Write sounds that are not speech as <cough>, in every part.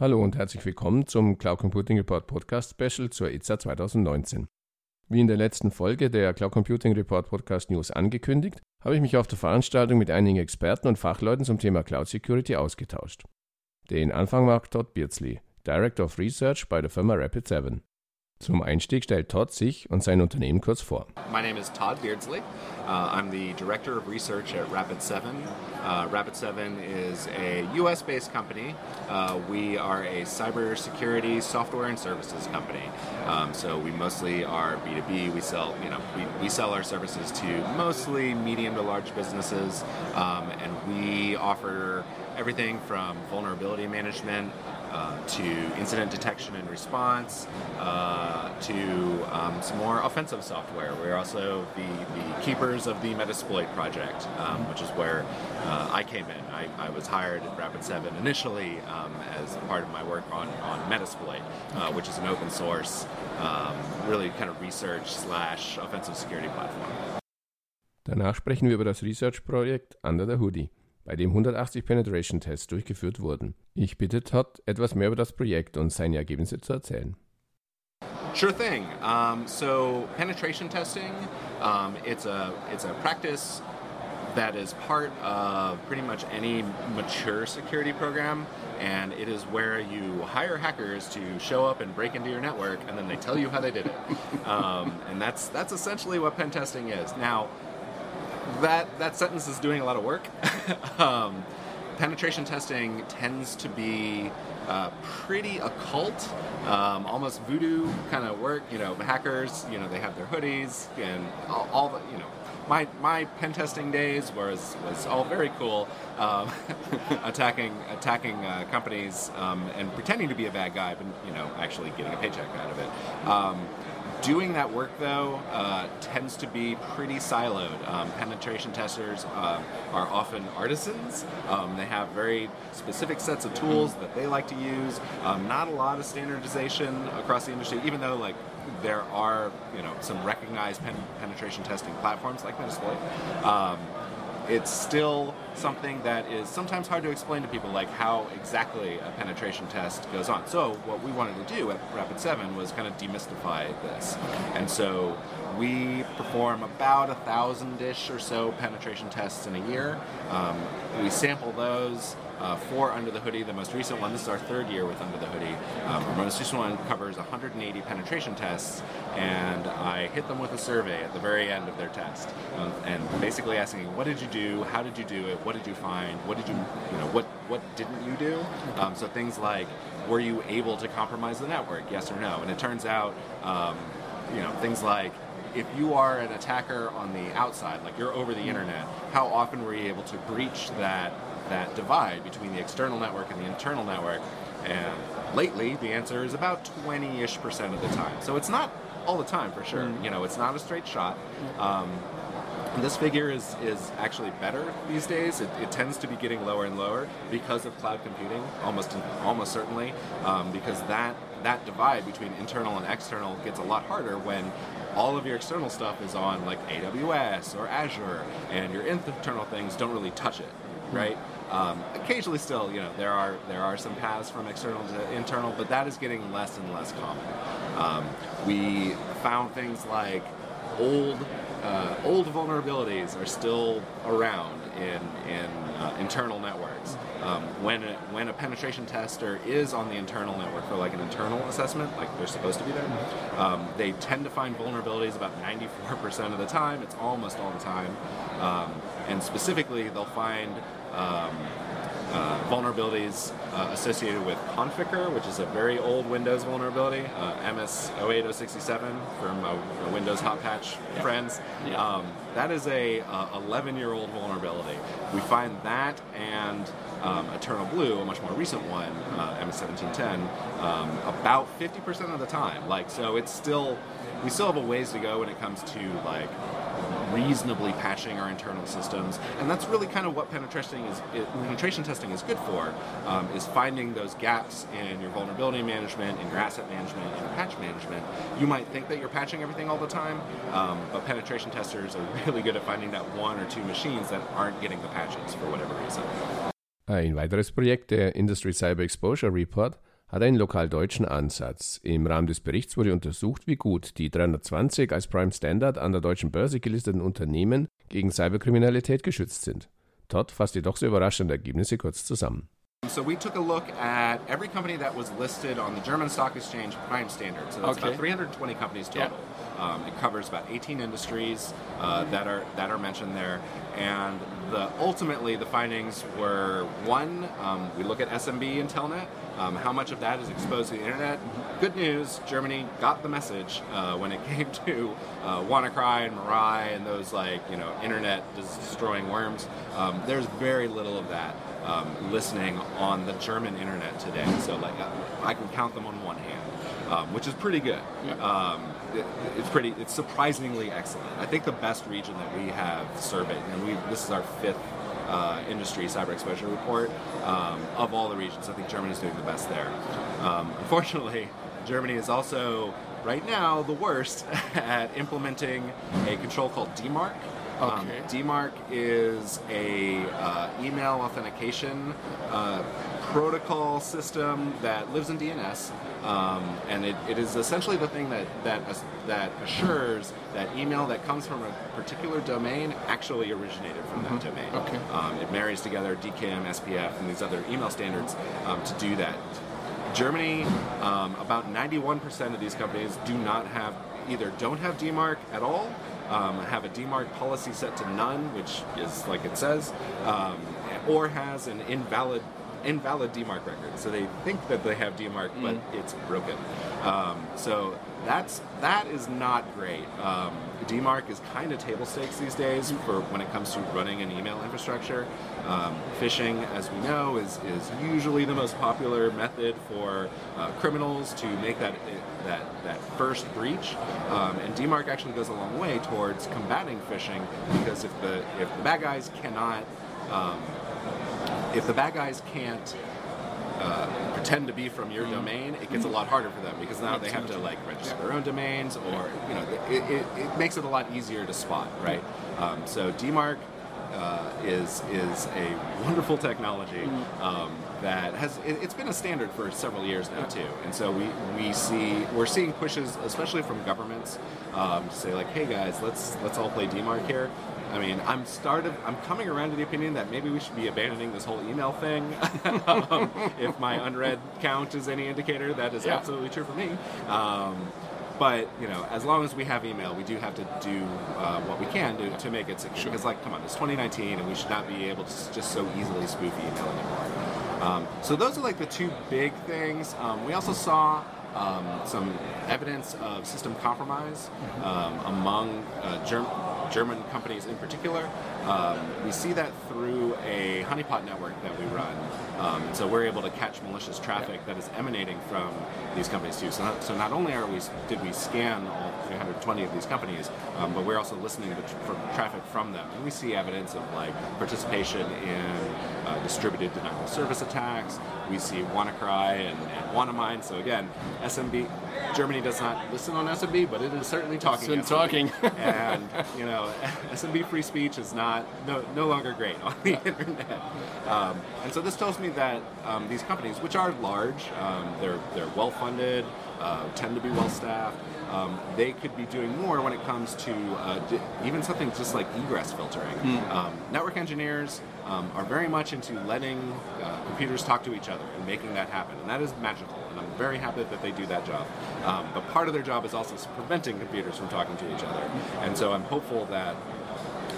Hallo und herzlich willkommen zum Cloud Computing Report Podcast Special zur ITSA 2019. Wie in der letzten Folge der Cloud Computing Report Podcast News angekündigt, habe ich mich auf der Veranstaltung mit einigen Experten und Fachleuten zum Thema Cloud Security ausgetauscht. Den Anfang macht Todd Beardsley, Director of Research bei der Firma Rapid7. Zum Einstieg stellt Tod sich und sein Unternehmen kurz vor. My name is Tod Beardsley. Uh, I'm the Director of Research at Rapid7. Uh, Rapid7 is a US based company. Uh, we are a cybersecurity software and services company. Um, so we mostly are B2B. We sell, you know, we, we sell our services to mostly medium to large businesses. Um, and we offer everything from vulnerability management uh, to incident detection and response, uh, to um, some more offensive software. We're also the, the keepers of the Metasploit project, um, which is where uh, I came in. I, I, was hired at Rapid7 initially um, as part of my work on, on Metasploit, uh, which is an open source, um, really kind of research slash offensive security platform. Danach sprechen wir über das Research-Projekt Under the Hoodie. Bei dem 180 Penetration Tests durchgeführt wurden. Ich bitte Tod, etwas mehr über das Projekt und seine Ergebnisse zu erzählen. Sure thing. Um, so penetration testing, um, it's a it's a practice that is part of pretty much any mature security program, and it is where you hire hackers to show up and break into your network, and then they tell you how they did it. <laughs> um, and that's that's essentially what pen testing is. Now that that sentence is doing a lot of work. <laughs> um, penetration testing tends to be uh, pretty occult, um, almost voodoo kind of work. You know, hackers. You know, they have their hoodies and all, all the you know. My, my pen testing days was, was all very cool, um, <laughs> attacking attacking uh, companies um, and pretending to be a bad guy, but you know actually getting a paycheck out of it. Um, Doing that work, though, uh, tends to be pretty siloed. Um, penetration testers uh, are often artisans. Um, they have very specific sets of tools that they like to use. Um, not a lot of standardization across the industry, even though like there are you know some recognized pen- penetration testing platforms like Metasploit. It's still something that is sometimes hard to explain to people, like how exactly a penetration test goes on. So, what we wanted to do at Rapid7 was kind of demystify this. And so, we perform about a thousand ish or so penetration tests in a year. Um, we sample those uh, for Under the Hoodie. The most recent one, this is our third year with Under the Hoodie. Um, our most recent one covers 180 penetration tests, and I hit them with a survey at the very end of their test, um, and basically asking, "What did you do? How did you do it? What did you find? What did you, you know, what what didn't you do?" Um, so things like, "Were you able to compromise the network? Yes or no?" And it turns out, um, you know, things like if you are an attacker on the outside, like you're over the internet, how often were you able to breach that that divide between the external network and the internal network. And lately, the answer is about 20 ish percent of the time. So it's not all the time for sure. Mm. You know, it's not a straight shot. Um, this figure is, is actually better these days. It, it, tends to be getting lower and lower because of cloud computing, almost almost certainly, um, because that that divide between internal and external gets a lot harder when all of your external stuff is on like AWS or Azure, and your internal things don't really touch it, right? Um, occasionally, still, you know, there are there are some paths from external to internal, but that is getting less and less common. Um, we found things like old uh, old vulnerabilities are still around in in uh, internal networks. Um, when a, when a penetration tester is on the internal network for like an internal assessment, like they're supposed to be there, um, they tend to find vulnerabilities about 94% of the time. It's almost all the time, um, and specifically they'll find um, uh, vulnerabilities uh, associated with Conficker, which is a very old Windows vulnerability, uh, MS 08067 from uh, Windows Hot Patch yeah. friends. Yeah. Um, that is a 11 year old vulnerability. We find that and um, Eternal Blue, a much more recent one, uh, MS 1710, um, about 50% of the time. Like, so it's still, we still have a ways to go when it comes to like reasonably patching our internal systems. And that's really kind of what penetration is. It, penetration testing is good for, um, is finding those gaps in your vulnerability management, in your asset management, in your patch management. You might think that you're patching everything all the time, um, but penetration testers are really good at finding that one or two machines that aren't getting the patches for whatever reason. Ein weiteres Projekt, der Industry Cyber Exposure Report, hat einen lokal-deutschen Ansatz. Im Rahmen des Berichts wurde untersucht, wie gut die 320 als Prime Standard an der deutschen Börse gelisteten Unternehmen gegen Cyberkriminalität geschützt sind. Todd fasst die doch so überraschenden Ergebnisse kurz zusammen. So we took a look at every company that was listed on the German Stock Exchange Prime Standard. So that's Okay. about 320 companies total. Um, it covers about 18 industries uh, that are that are mentioned there, and the ultimately the findings were one: um, we look at SMB and Telnet. Um, how much of that is exposed to the internet? Good news: Germany got the message uh, when it <laughs> came to uh, WannaCry and Mirai and those like you know internet destroying worms. Um, there's very little of that um, listening on the German internet today. So like uh, I can count them on one hand, um, which is pretty good. Um, it, it's pretty. It's surprisingly excellent. I think the best region that we have surveyed, and we this is our fifth. Uh, industry cyber exposure report um, of all the regions. I think Germany is doing the best there. Um, <laughs> unfortunately, Germany is also right now the worst <laughs> at implementing a control called DMARC. Um, Okay. DMARC is a uh, email authentication uh, protocol system that lives in DNS, um, and it, it is essentially the thing that that that assures that email that comes from a particular domain actually originated from that domain. Okay. Um, it marries together DKIM, SPF, and these other email standards um, to do that. Germany, um, about 91% of these companies do not have either don't have DMARC at all, um, have a DMARC policy set to none, which is like it says, um, or has an invalid invalid DMARC record. So they think that they have DMARC, but it's broken. Um, so that's that is not great. Um, DMARC is kind of table stakes these days for when it comes to running an email infrastructure. Um, phishing, as we know, is, is usually the most popular method for uh, criminals to make that that that first breach. Um, and DMARC actually goes a long way towards combating phishing because if the if the bad guys cannot um, if the bad guys can't uh, pretend to be from your domain, it gets a lot harder for them because now they have to like register their own domains, or you know, it, it, it makes it a lot easier to spot, right? Um, so DMARC uh, is is a wonderful technology um, that has it, it's been a standard for several years now too, and so we we see we're seeing pushes, especially from governments, um, to say like, hey guys, let's let's all play DMARC here. I mean, I'm started. I'm coming around to the opinion that maybe we should be abandoning this whole email thing. <laughs> um, if my unread count is any indicator, that is Yeah. absolutely true for me. Um, but you know, as long as we have email, we do have to do uh, what we can to, to make it secure. Because, like, come on, it's 2019, and we should not be able to just so easily spoof email anymore. Um, so those are like the two big things. Um, we also saw um, some evidence of system compromise um, among uh, Germ- German companies in particular. Um, we see that through a honeypot network that we run. Um, so we're able to catch malicious traffic that is emanating from these companies too. So not, so not only are we did we scan all 320 of these companies, um, but we're also listening to tr- traffic from them, and we see evidence of like participation in uh, distributed denial of service attacks. We see WannaCry and, and WannaMine. So again, SMB, Germany does not listen on SMB, but it is certainly talking. It's been SMB. talking. <laughs> and you know, <laughs> SMB free speech is not no, no longer great on the <laughs> internet. Um, and so this tells me that um, these companies, which are large, um, they're they're well funded, uh, tend to be well staffed. Um, they could be doing more when it comes to uh, d- even something just like egress filtering. Um, network engineers um, are very much into letting uh, computers talk to each other and making that happen, and that is magical. And I'm very happy that they do that job. Um, but part of their job is also preventing computers from talking to each other. And so I'm hopeful that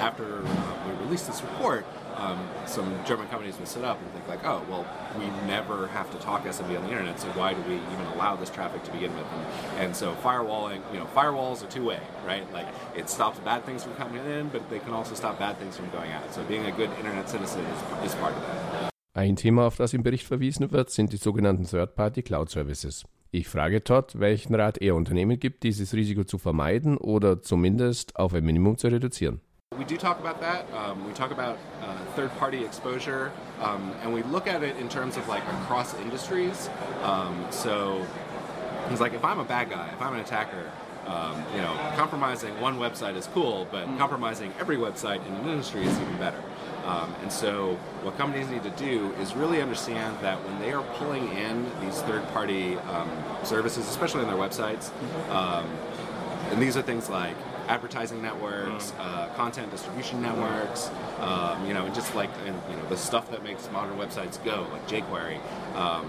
after uh, we release this report, um, some German companies will sit up and think like, oh, well, we never have to talk SMB on the internet, so why do we even allow this traffic to begin with? And, and so firewalling, you know, firewalls are two-way, right? Like it stops bad things from coming in, but they can also stop bad things from going out. So being a good internet citizen is, is part of that. Ein Thema, auf das im Bericht verwiesen wird, sind die sogenannten Third-Party Cloud Services. Ich frage Todd, welchen Rat er Unternehmen gibt, dieses Risiko zu vermeiden oder zumindest auf ein Minimum zu reduzieren. We do talk about that. Um, we talk about uh, third-party exposure, um, and we look at it in terms of like across industries. Um, so it's like if I'm a bad guy, if I'm an attacker, um, you know, compromising one website is cool, but mm. compromising every website in an industry is even better. Um, and so, what companies need to do is really understand that when they are pulling in these third-party um, services, especially on their websites, mm-hmm. um, and these are things like advertising networks, mm. uh, content distribution networks, um, you know, just like and, you know the stuff that makes modern websites go, like jQuery. Um,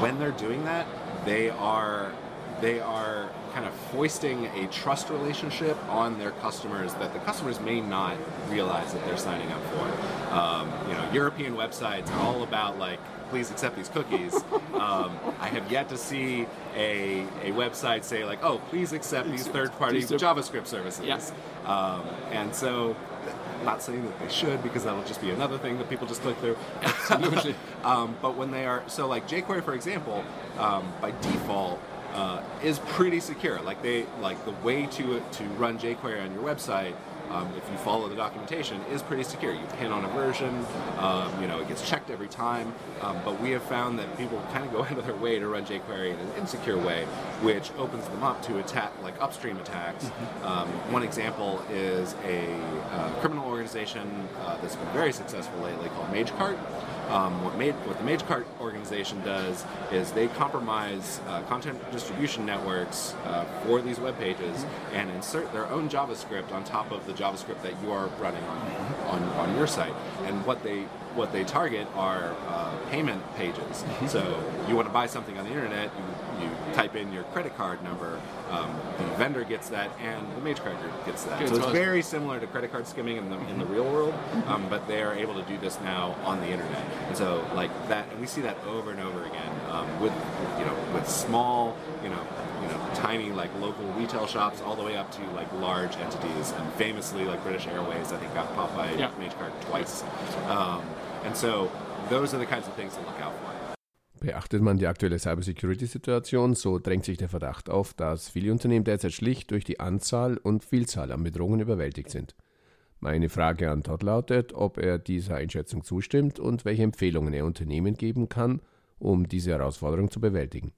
when they're doing that, they are they are kind of foisting a trust relationship on their customers that the customers may not realize that they're signing up for. Um, you know, European websites are all about like, please accept these cookies. <laughs> Um, I have yet to see a, a website say like, oh, please accept these third-party JavaScript services. Yeah. Um, and so not saying that they should because that'll just be another thing that people just click through. <laughs> Absolutely. um, but when they are so like jQuery, for example, um, by default uh, is pretty secure. Like they like the way to to run jQuery on your website. Um, if you follow the documentation, is pretty secure. You pin on a version, um, you know, it gets checked every time. Um, but we have found that people kind of go <laughs> out of their way to run jQuery in an insecure way, which opens them up to attack, like upstream attacks. Mm-hmm. Um, one example is a uh, criminal organization uh, that's been very successful lately called MageCart. Um, what, made, what the MageCart organization does is they compromise uh, content distribution networks uh, for these web pages and insert their own JavaScript on top of the JavaScript that you are running on, on, on your site. And what they what they target are uh, payment pages. So you want to buy something on the internet, you, you type in your credit card number, um, the vendor gets that, and the MageCart group gets that. so it's very similar to credit card skimming in the in the mm-hmm. real world, um, but they are able to do this now on the internet. And so like that, and we see that over and over again um, with you know with small you know you know tiny like local retail shops all the way up to like large entities, and famously like British Airways I think got popped by yeah. MageCart twice. Um, and so those are the kinds of things to look out for. Beachtet man die aktuelle Cybersecurity-Situation, so drängt sich der Verdacht auf, dass viele Unternehmen derzeit schlicht durch die Anzahl und Vielzahl an Bedrohungen überwältigt sind. Meine Frage an Todd lautet, ob er dieser Einschätzung zustimmt und welche Empfehlungen er Unternehmen geben kann, um diese Herausforderung zu bewältigen.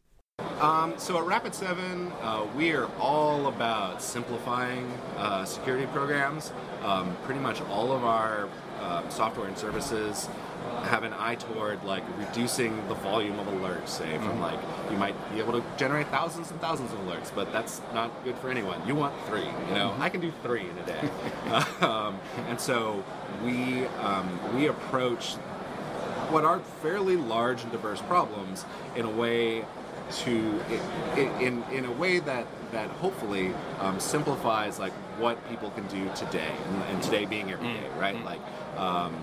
Um, so at Rapid7, uh, we are all about simplifying uh, security programs. Um, pretty much all of our uh, software and services have an eye toward like reducing the volume of alerts say from mm-hmm. like you might be able to generate thousands and thousands of alerts but that's not good for anyone you want three you know mm-hmm. i can do three in a day <laughs> um, and so we um, we approach what are fairly large and diverse problems in a way to in in a way that that hopefully um, simplifies like what people can do today and, and today being every day right mm-hmm. like um,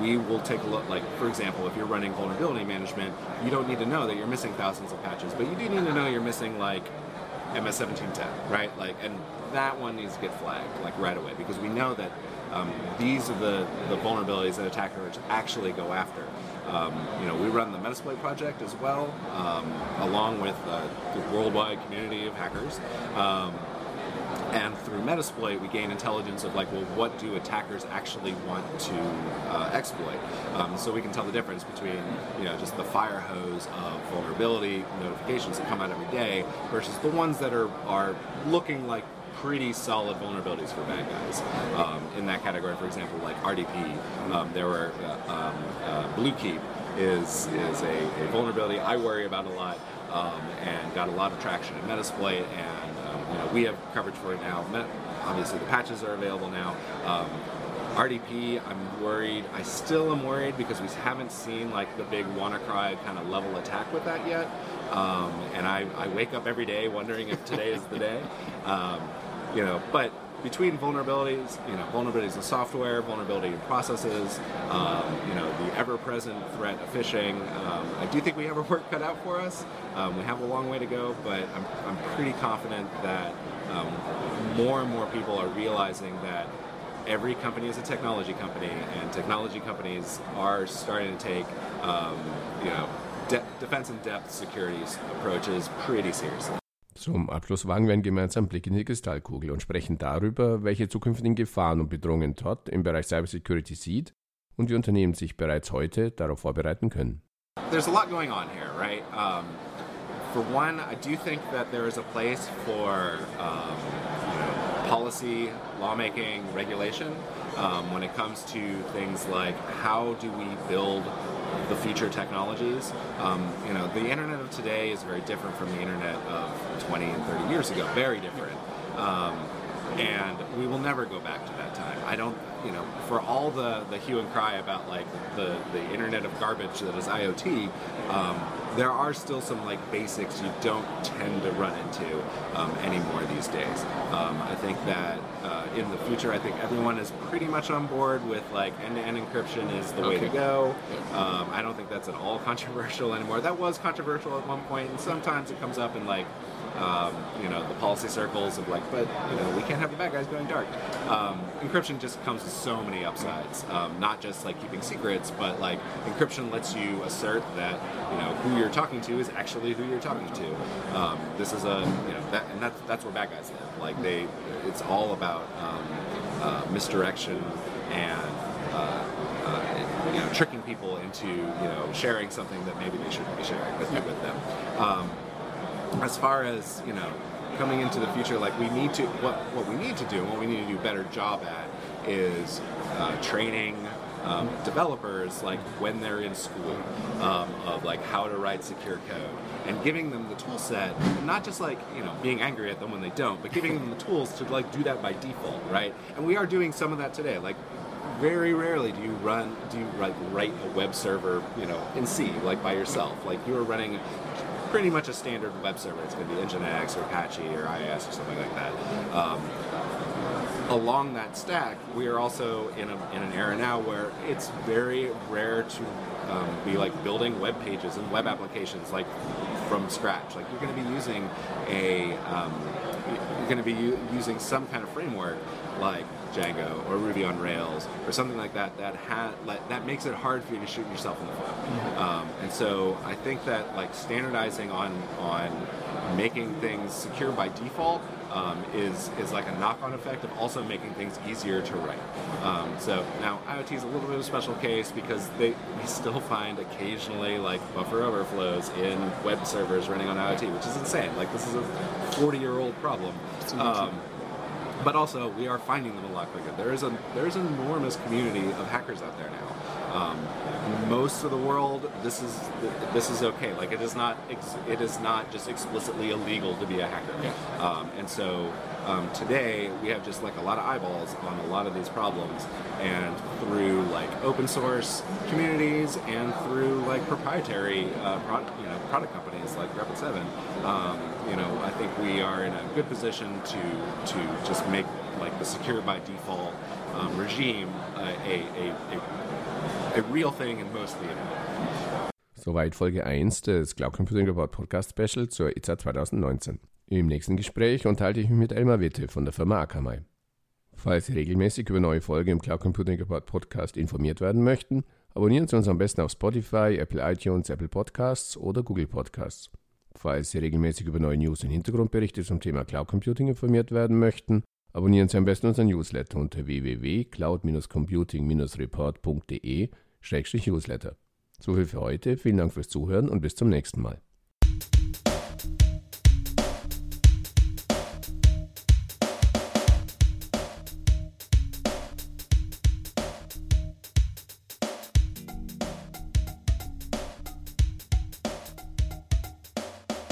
we will take a look, like, for example, if you're running vulnerability management, you don't need to know that you're missing thousands of patches, but you do need to know you're missing, like, MS1710, right? Like, and that one needs to get flagged, like, right away, because we know that um, these are the, the vulnerabilities that attackers actually go after. Um, you know, we run the Metasploit project as well, um, along with uh, the worldwide community of hackers. Um, and through Metasploit, we gain intelligence of like, well, what do attackers actually want to uh, exploit? Um, so we can tell the difference between, you know, just the fire hose of vulnerability notifications that come out every day versus the ones that are are looking like pretty solid vulnerabilities for bad guys. Um, in that category, for example, like RDP, um, there were uh, um, uh, is is a, a, vulnerability I worry about a lot um, and got a lot of traction in Metasploit and you know, we have coverage for it now. Obviously, the patches are available now. Um, RDP, I'm worried. I still am worried because we haven't seen like the big WannaCry kind of level attack with that yet. Um, and I, I, wake up every day wondering if today is the day. Um, you know, but between vulnerabilities, you know, vulnerabilities in software, vulnerability in processes, um, you know, the ever-present threat of phishing. Um, I do think we have our work cut out for us. Um, we have a long way to go, but I'm, I'm pretty confident that um, more and more people are realizing that every company is a technology company, and technology companies are starting to take, um, you know, de defense in depth security approaches pretty seriously. Zum Abschluss wagen wir einen gemeinsamen Blick in die Kristallkugel und sprechen darüber, welche zukünftigen Gefahren und Bedrohungen Todd im Bereich Cybersecurity sieht und wie Unternehmen sich bereits heute darauf vorbereiten können. There's a lot going on here, right? Um, for one, I do think that there is a place for um, policy, lawmaking, regulation. Um, when it comes to things like how do we build the future technologies. Um, you know, the internet of today is very different from the internet of 20 and 30 years ago. Very different. Um, and we will never go back to that time. I don't, you know, for all the, the hue and cry about like the, the internet of garbage that is IoT, um, there are still some like basics you don't tend to run into um, anymore these days. Um, I think that uh, in the future, I think everyone is pretty much on board with like end-to-end encryption is the way to go. Um, I don't think that's at all <laughs> controversial anymore. That was controversial at one point, and sometimes it comes up in like um, you know, the policy circles of like, but you know, we can't have the bad guys going dark. Um, encryption just comes with so many upsides, um, not just like keeping secrets, but like encryption lets you assert that you know who you're talking to is actually who you're talking to. Um, this is a you know that and that's that's where bad guys live. Like they, it's all about um, uh, misdirection and. Uh, uh, you know, tricking people into you know sharing something that maybe they shouldn't be sharing with, with them. As far as you know coming into the future like we need to what what we need to do what we need to do a better job at is uh, training um, developers like when they're in school um, of like how to write secure code and giving them the tool set not just like you know being angry at them when they don't but giving them the tools to like do that by default right? And we are doing some of that today. Like very rarely do you run do you like write a web server you know in C like by yourself. Like you are running pretty much a standard web server. It's going to be Nginx or Apache or IIS or something like that. Um, along that stack, we are also in, a, in an era now where it's very rare to um, be like building web pages and web applications like from scratch. Like you're going to be using a um, you're going to be u- using some kind of framework like Django or Ruby on Rails or something like that that ha- like, that makes it hard for you to shoot yourself in the foot. Mm-hmm. Um, and so I think that like standardizing on on making things secure by default um, is is like a knock-on effect of also making things easier to write. Um, so now IoT is a little bit of a special case because they we still find occasionally like buffer overflows in web servers running on IoT, which is insane. Like this is a 40-year-old problem. But also we are finding them a lot quicker. There is a there is an enormous community of hackers out there now. Um, most of the world, this is this is okay. Like it is not it is not just explicitly illegal to be a hacker. Yeah. Um, and so um, today we have just like a lot of eyeballs on a lot of these problems, and through like open source communities and through like proprietary uh, product you know product companies like Rapid Seven, um, you know I think we are in a good position to to just make like the secure by default um, regime uh, a, a, a, a real thing in most of the internet. Soweit Folge 1 des Cloud Computing Report Podcast Special zur ITSA 2019. Im nächsten Gespräch unterhalte ich mich mit Elmar Witte von der Firma Akamai. Falls Sie regelmäßig über neue Folgen im Cloud Computing Report Podcast informiert werden möchten, abonnieren Sie uns am besten auf Spotify, Apple iTunes, Apple Podcasts oder Google Podcasts. Falls Sie regelmäßig über neue News und Hintergrundberichte zum Thema Cloud Computing informiert werden möchten, abonnieren Sie am besten unseren Newsletter unter www.cloud-computing-report.de-newsletter. So viel für heute, vielen Dank fürs Zuhören und bis zum nächsten Mal.